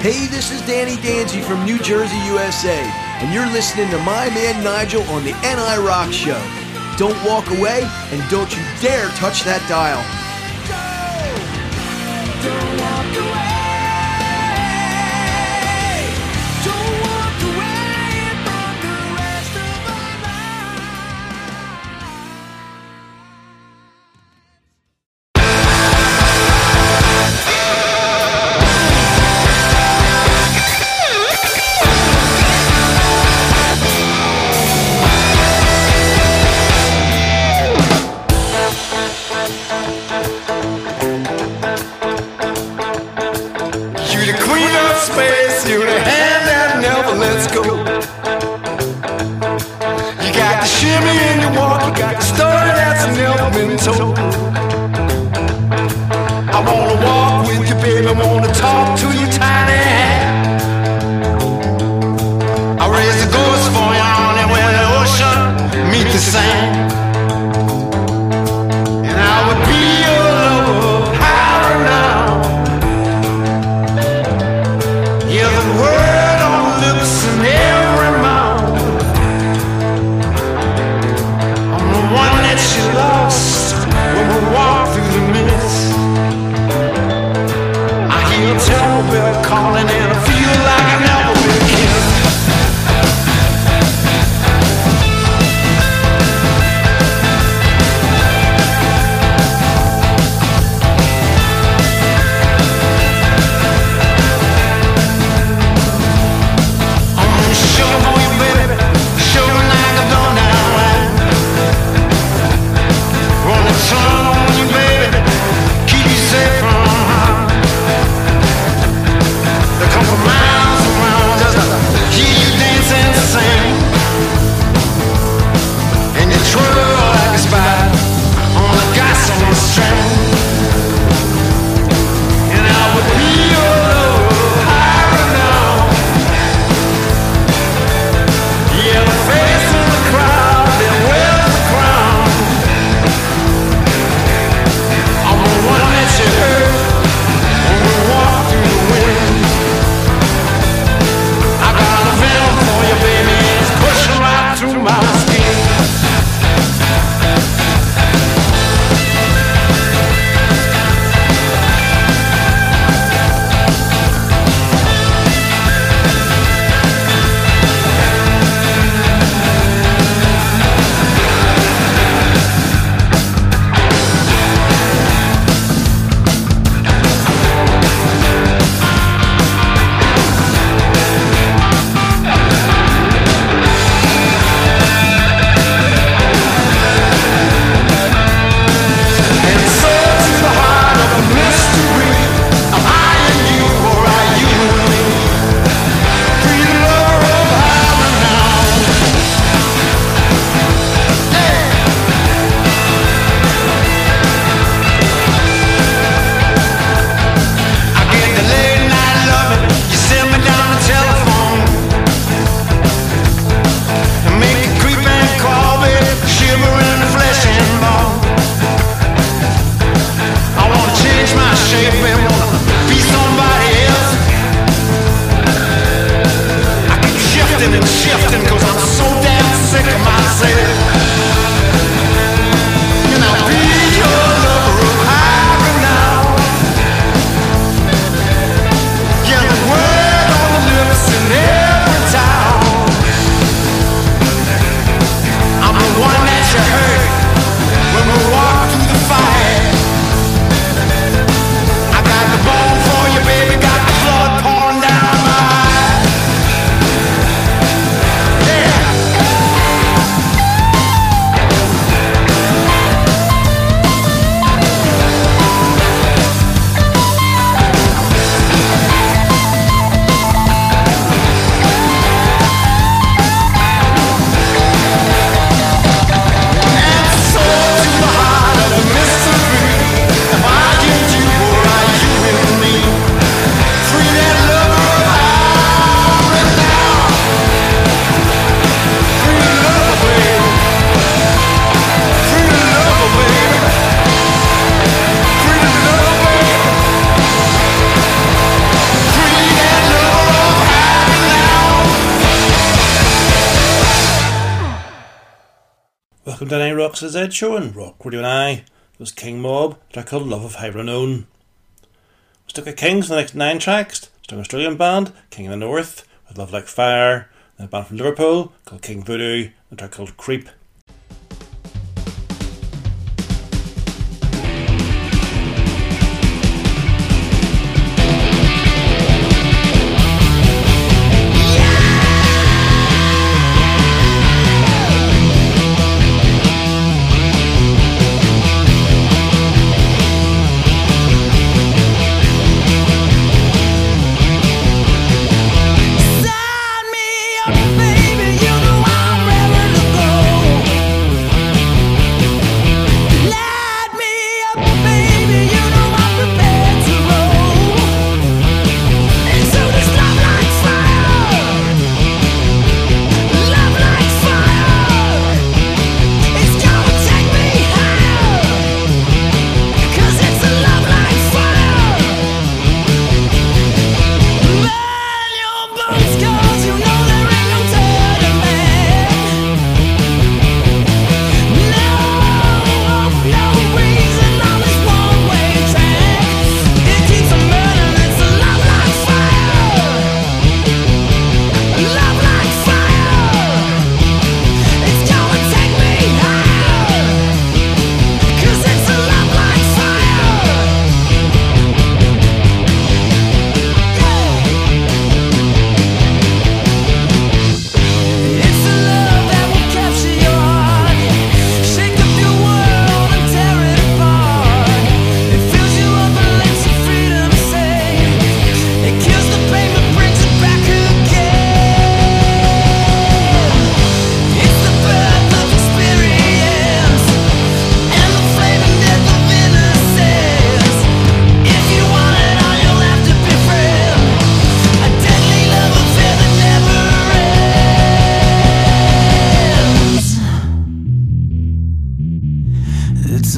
Hey, this is Danny Danzi from New Jersey, USA, and you're listening to my man Nigel on the NI Rock Show. Don't walk away, and don't you dare touch that dial. You Ed and Rock Radio and I. It was King Mob, a track called Love of High Renown. We stuck at Kings for the next nine tracks. Strong Australian band, King of the North, with Love Like Fire, and a band from Liverpool called King Voodoo, a track called Creep.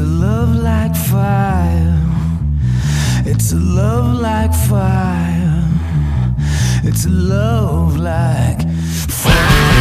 a love like fire. It's a love like fire. It's a love like fire.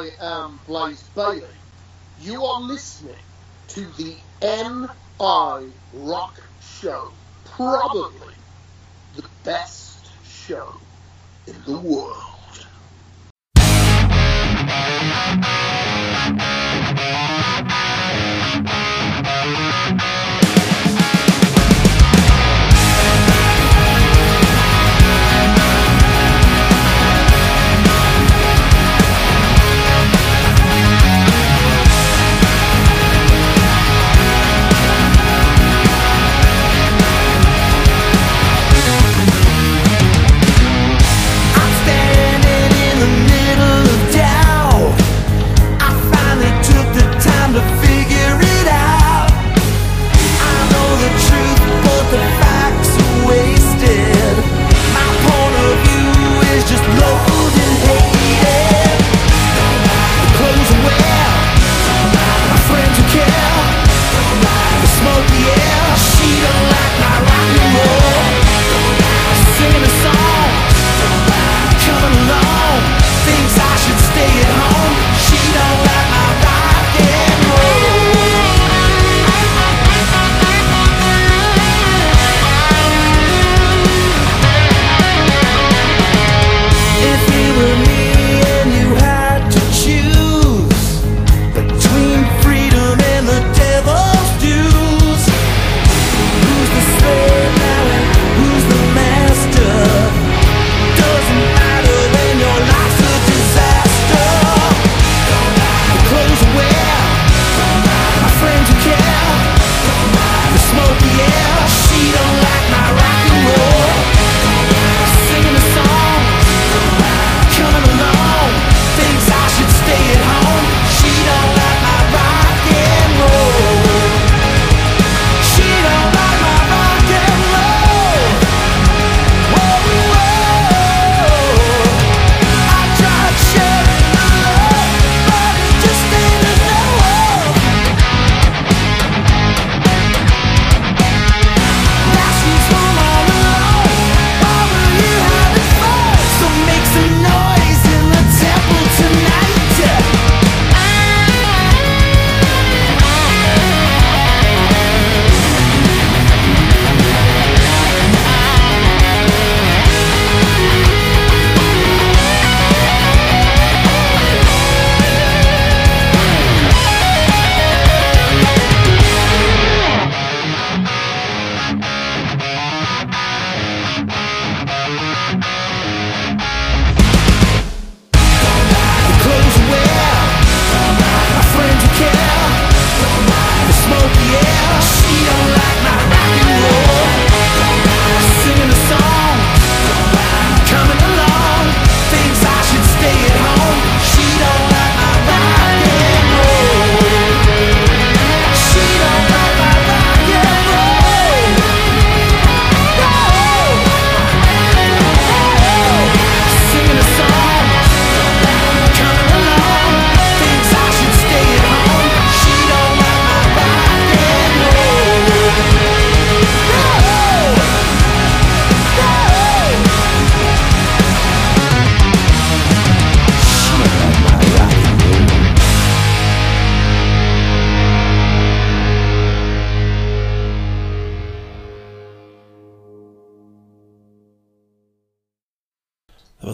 Um, I am Blaze Bayley. You are listening to the NI Rock Show, probably the best show in the world.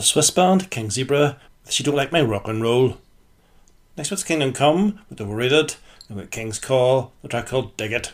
Swiss band, King Zebra, She Don't Like My Rock and Roll. Next was Kingdom Call, with the worried it, and with King's Call, the track called Dig It.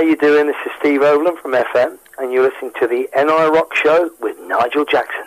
How you doing? This is Steve Overland from FM, and you're listening to the NI Rock Show with Nigel Jackson.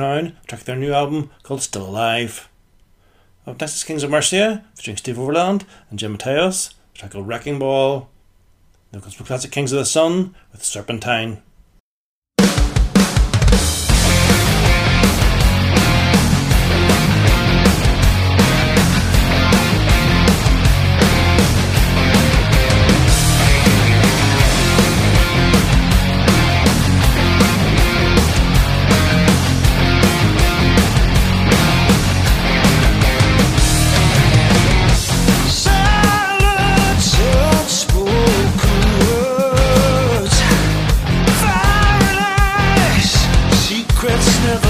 Crown, track their new album called Still Alive. Up next is Kings of Mercia, featuring Steve Overland and Jim Matheos, track called Wrecking Ball. Then comes classic Kings of the Sun with Serpentine. secrets never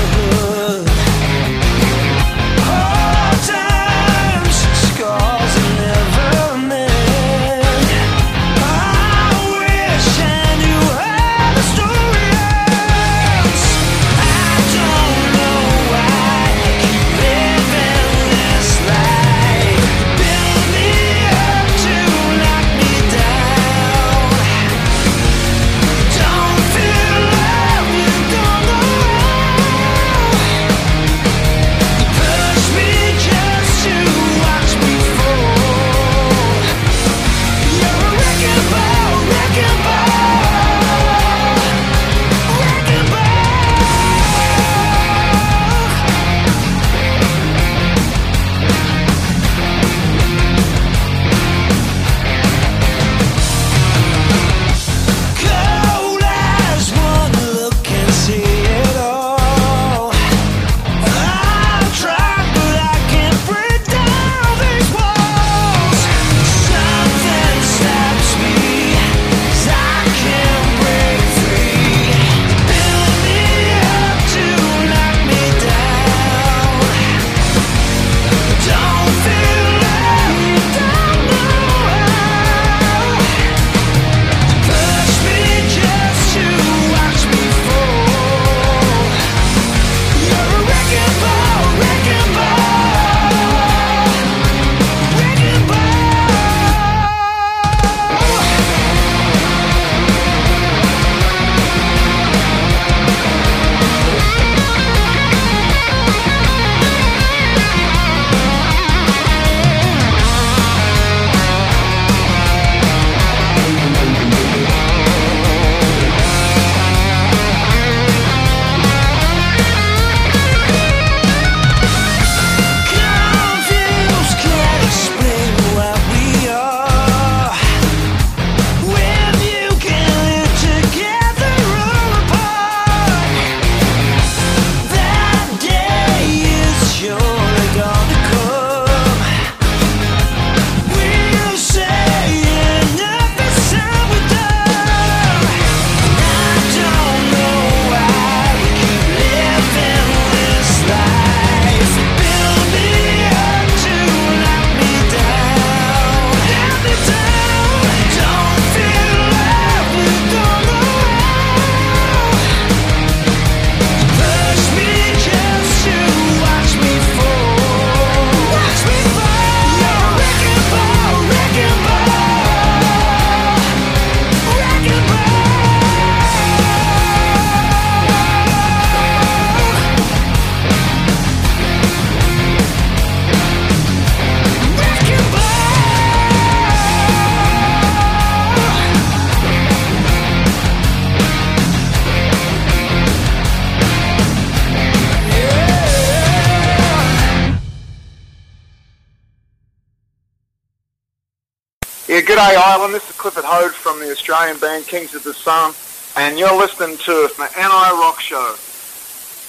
Australian band Kings of the Sun, and you're listening to the NI Rock Show.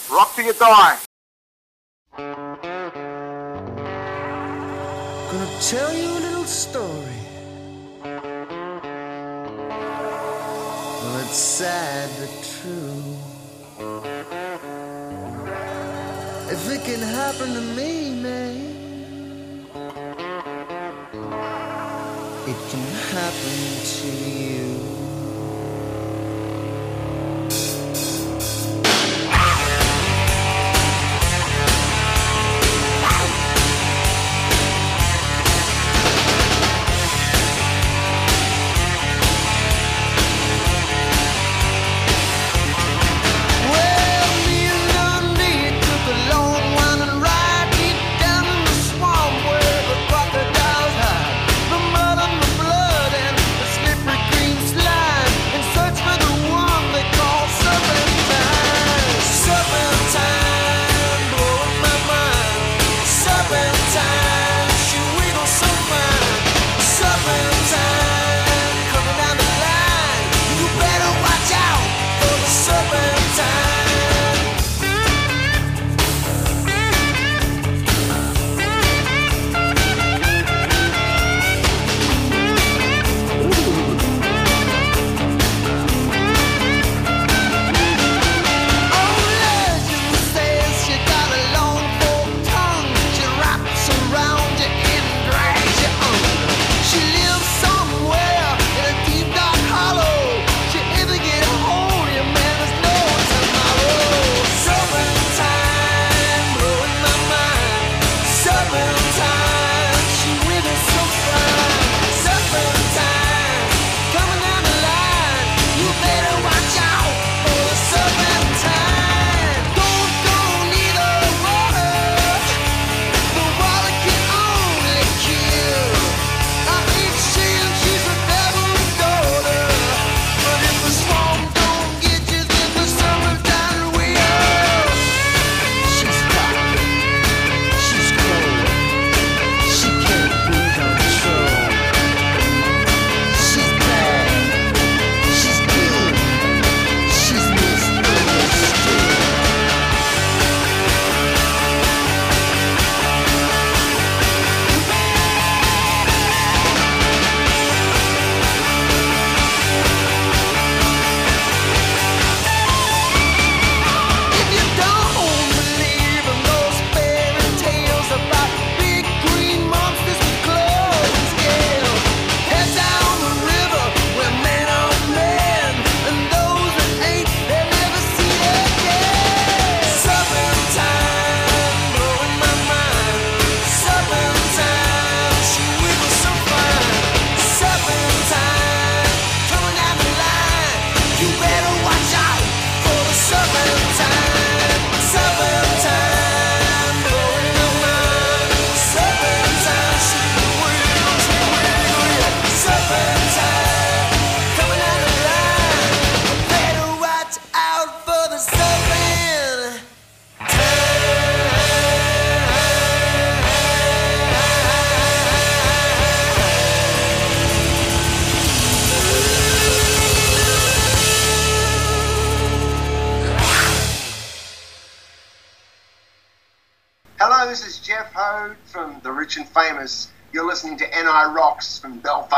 Rock till you die. I'm gonna tell you a little story. Well, it's sad but true. If it can happen to me, man. happened to you.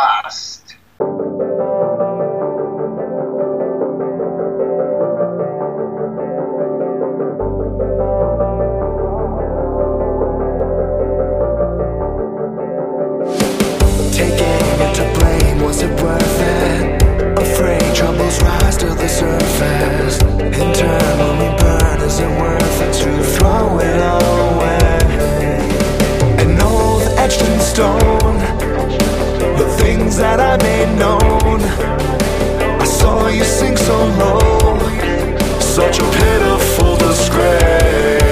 podcast. Taking it to blame, was it worth it? Afraid troubles rise to the surface. Internally turn, burn, is it worth it to throw it away? An all etched in stone things that I made known. I saw you sink so low, such a pitiful disgrace.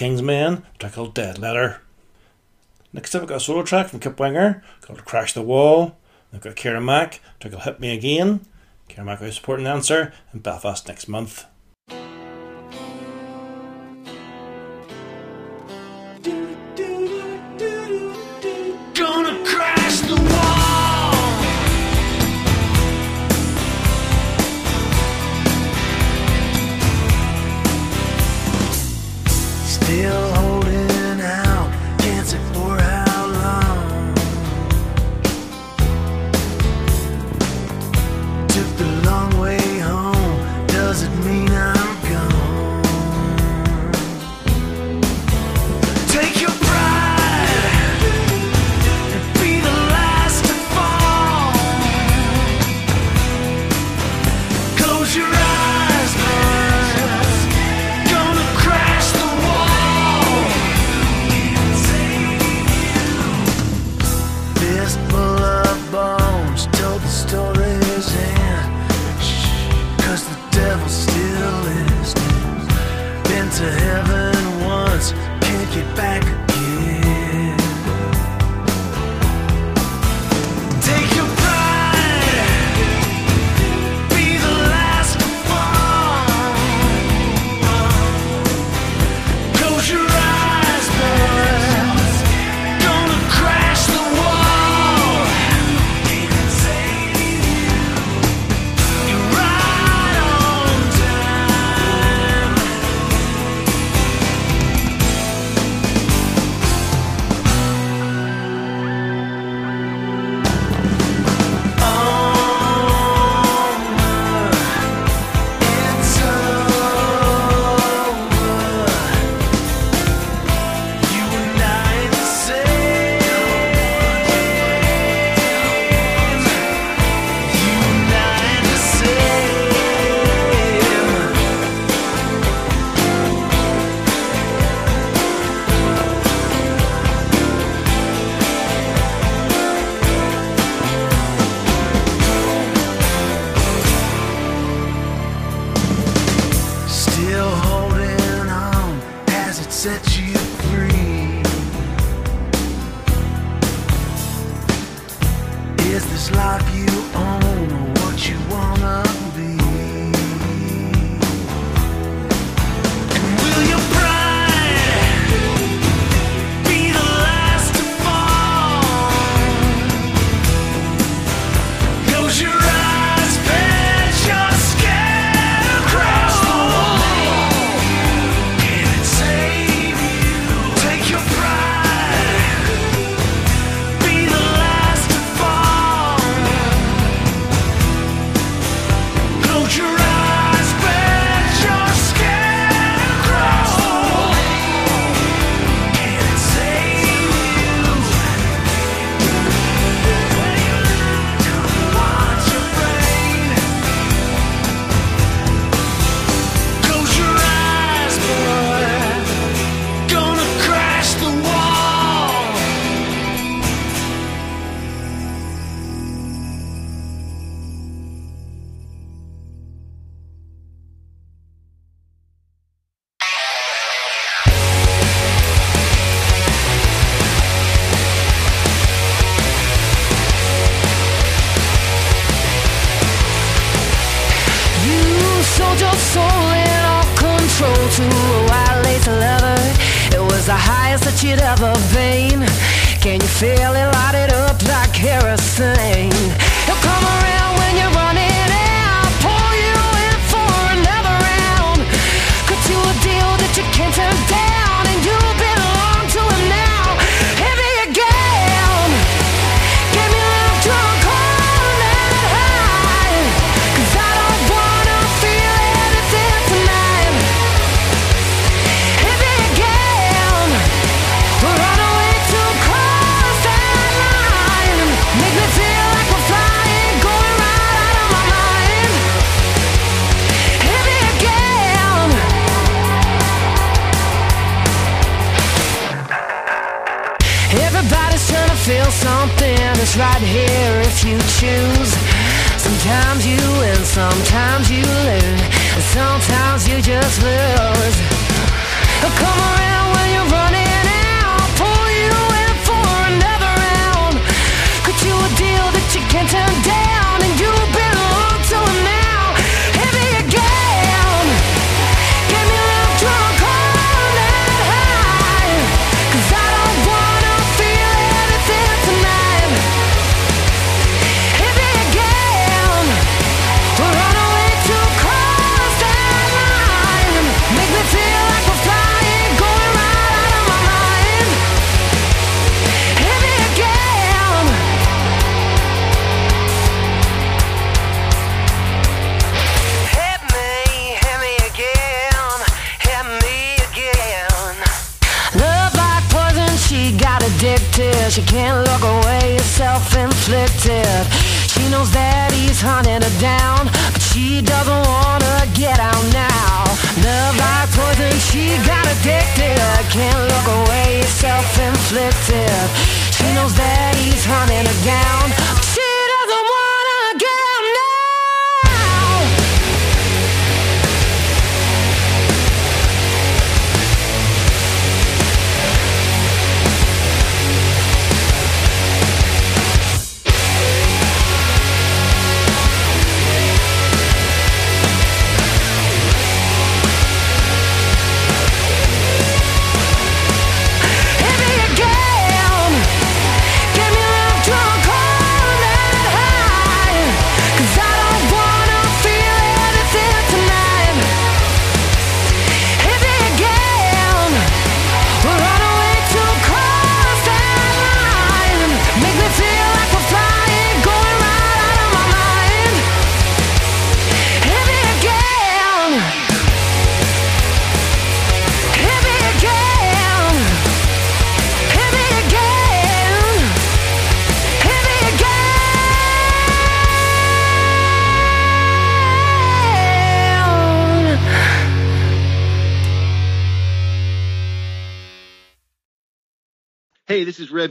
King's Kingsman, titled Dead Letter. Next up, we've got a solo track from Kip Winger called Crash the Wall. We've got Kira Mac, titled Hit Me Again. Kira Mac will support announcer, answer in Belfast next month. set you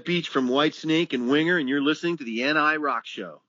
Speech from Whitesnake and Winger, and you're listening to the NI Rock Show.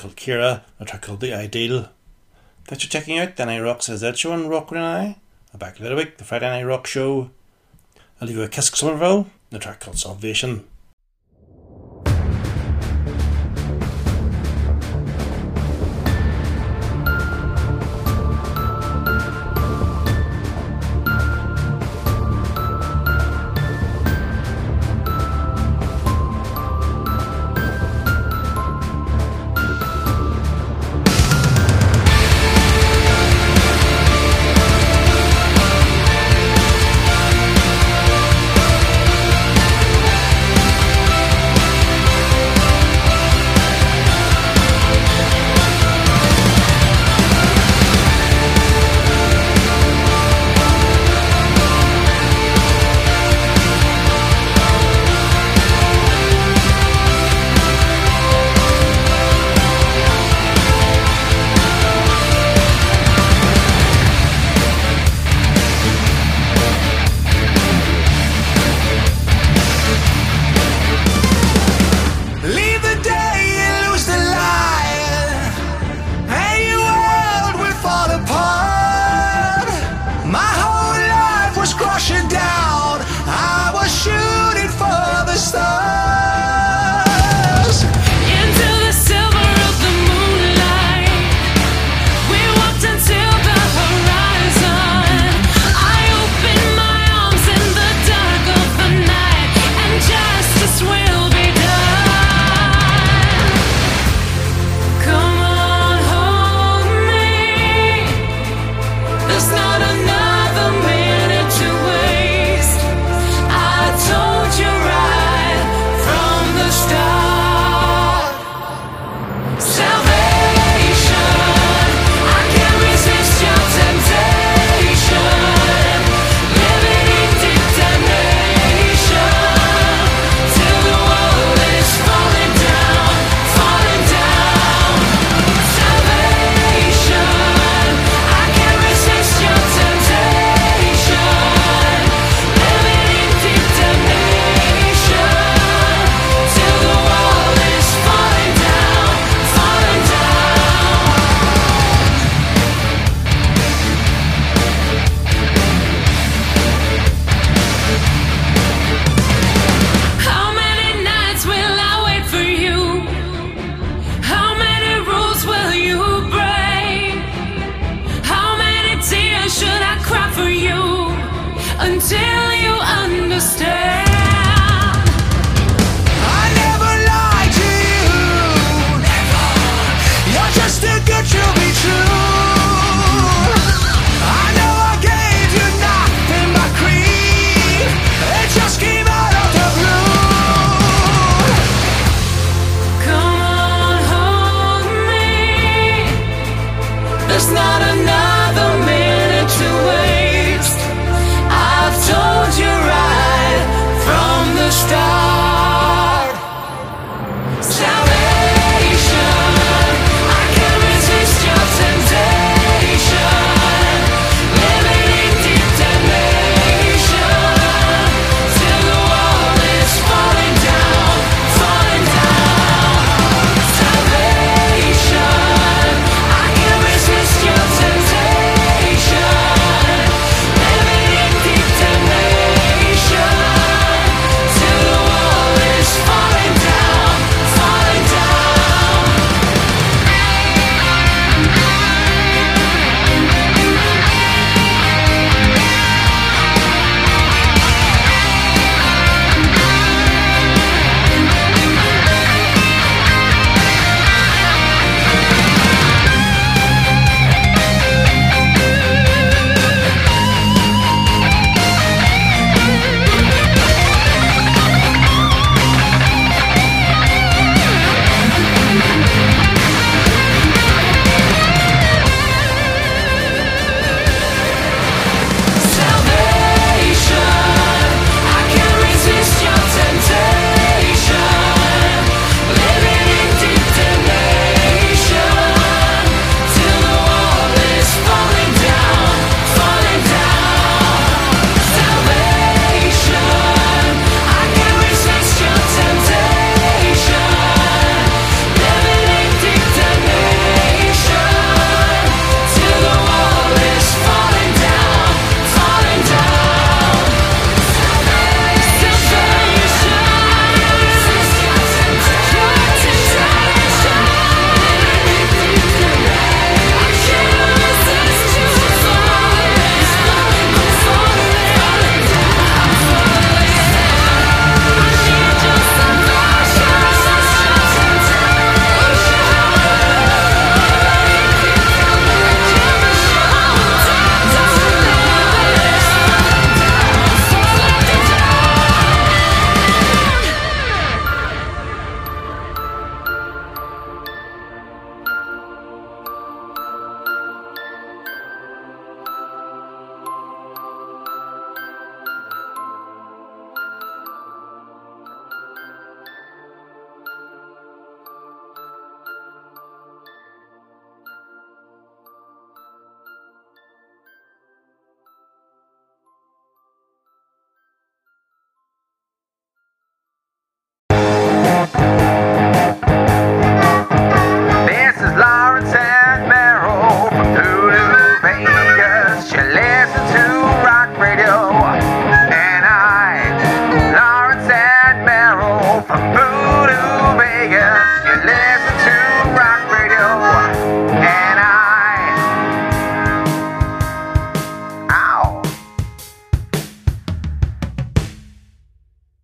called Kira, a track called The Ideal that you're checking out. Then I Rock says that show on Rock and I. I'm back later week, the Friday Night Rock Show. I'll leave you a Kiske Somerville, the track called Salvation.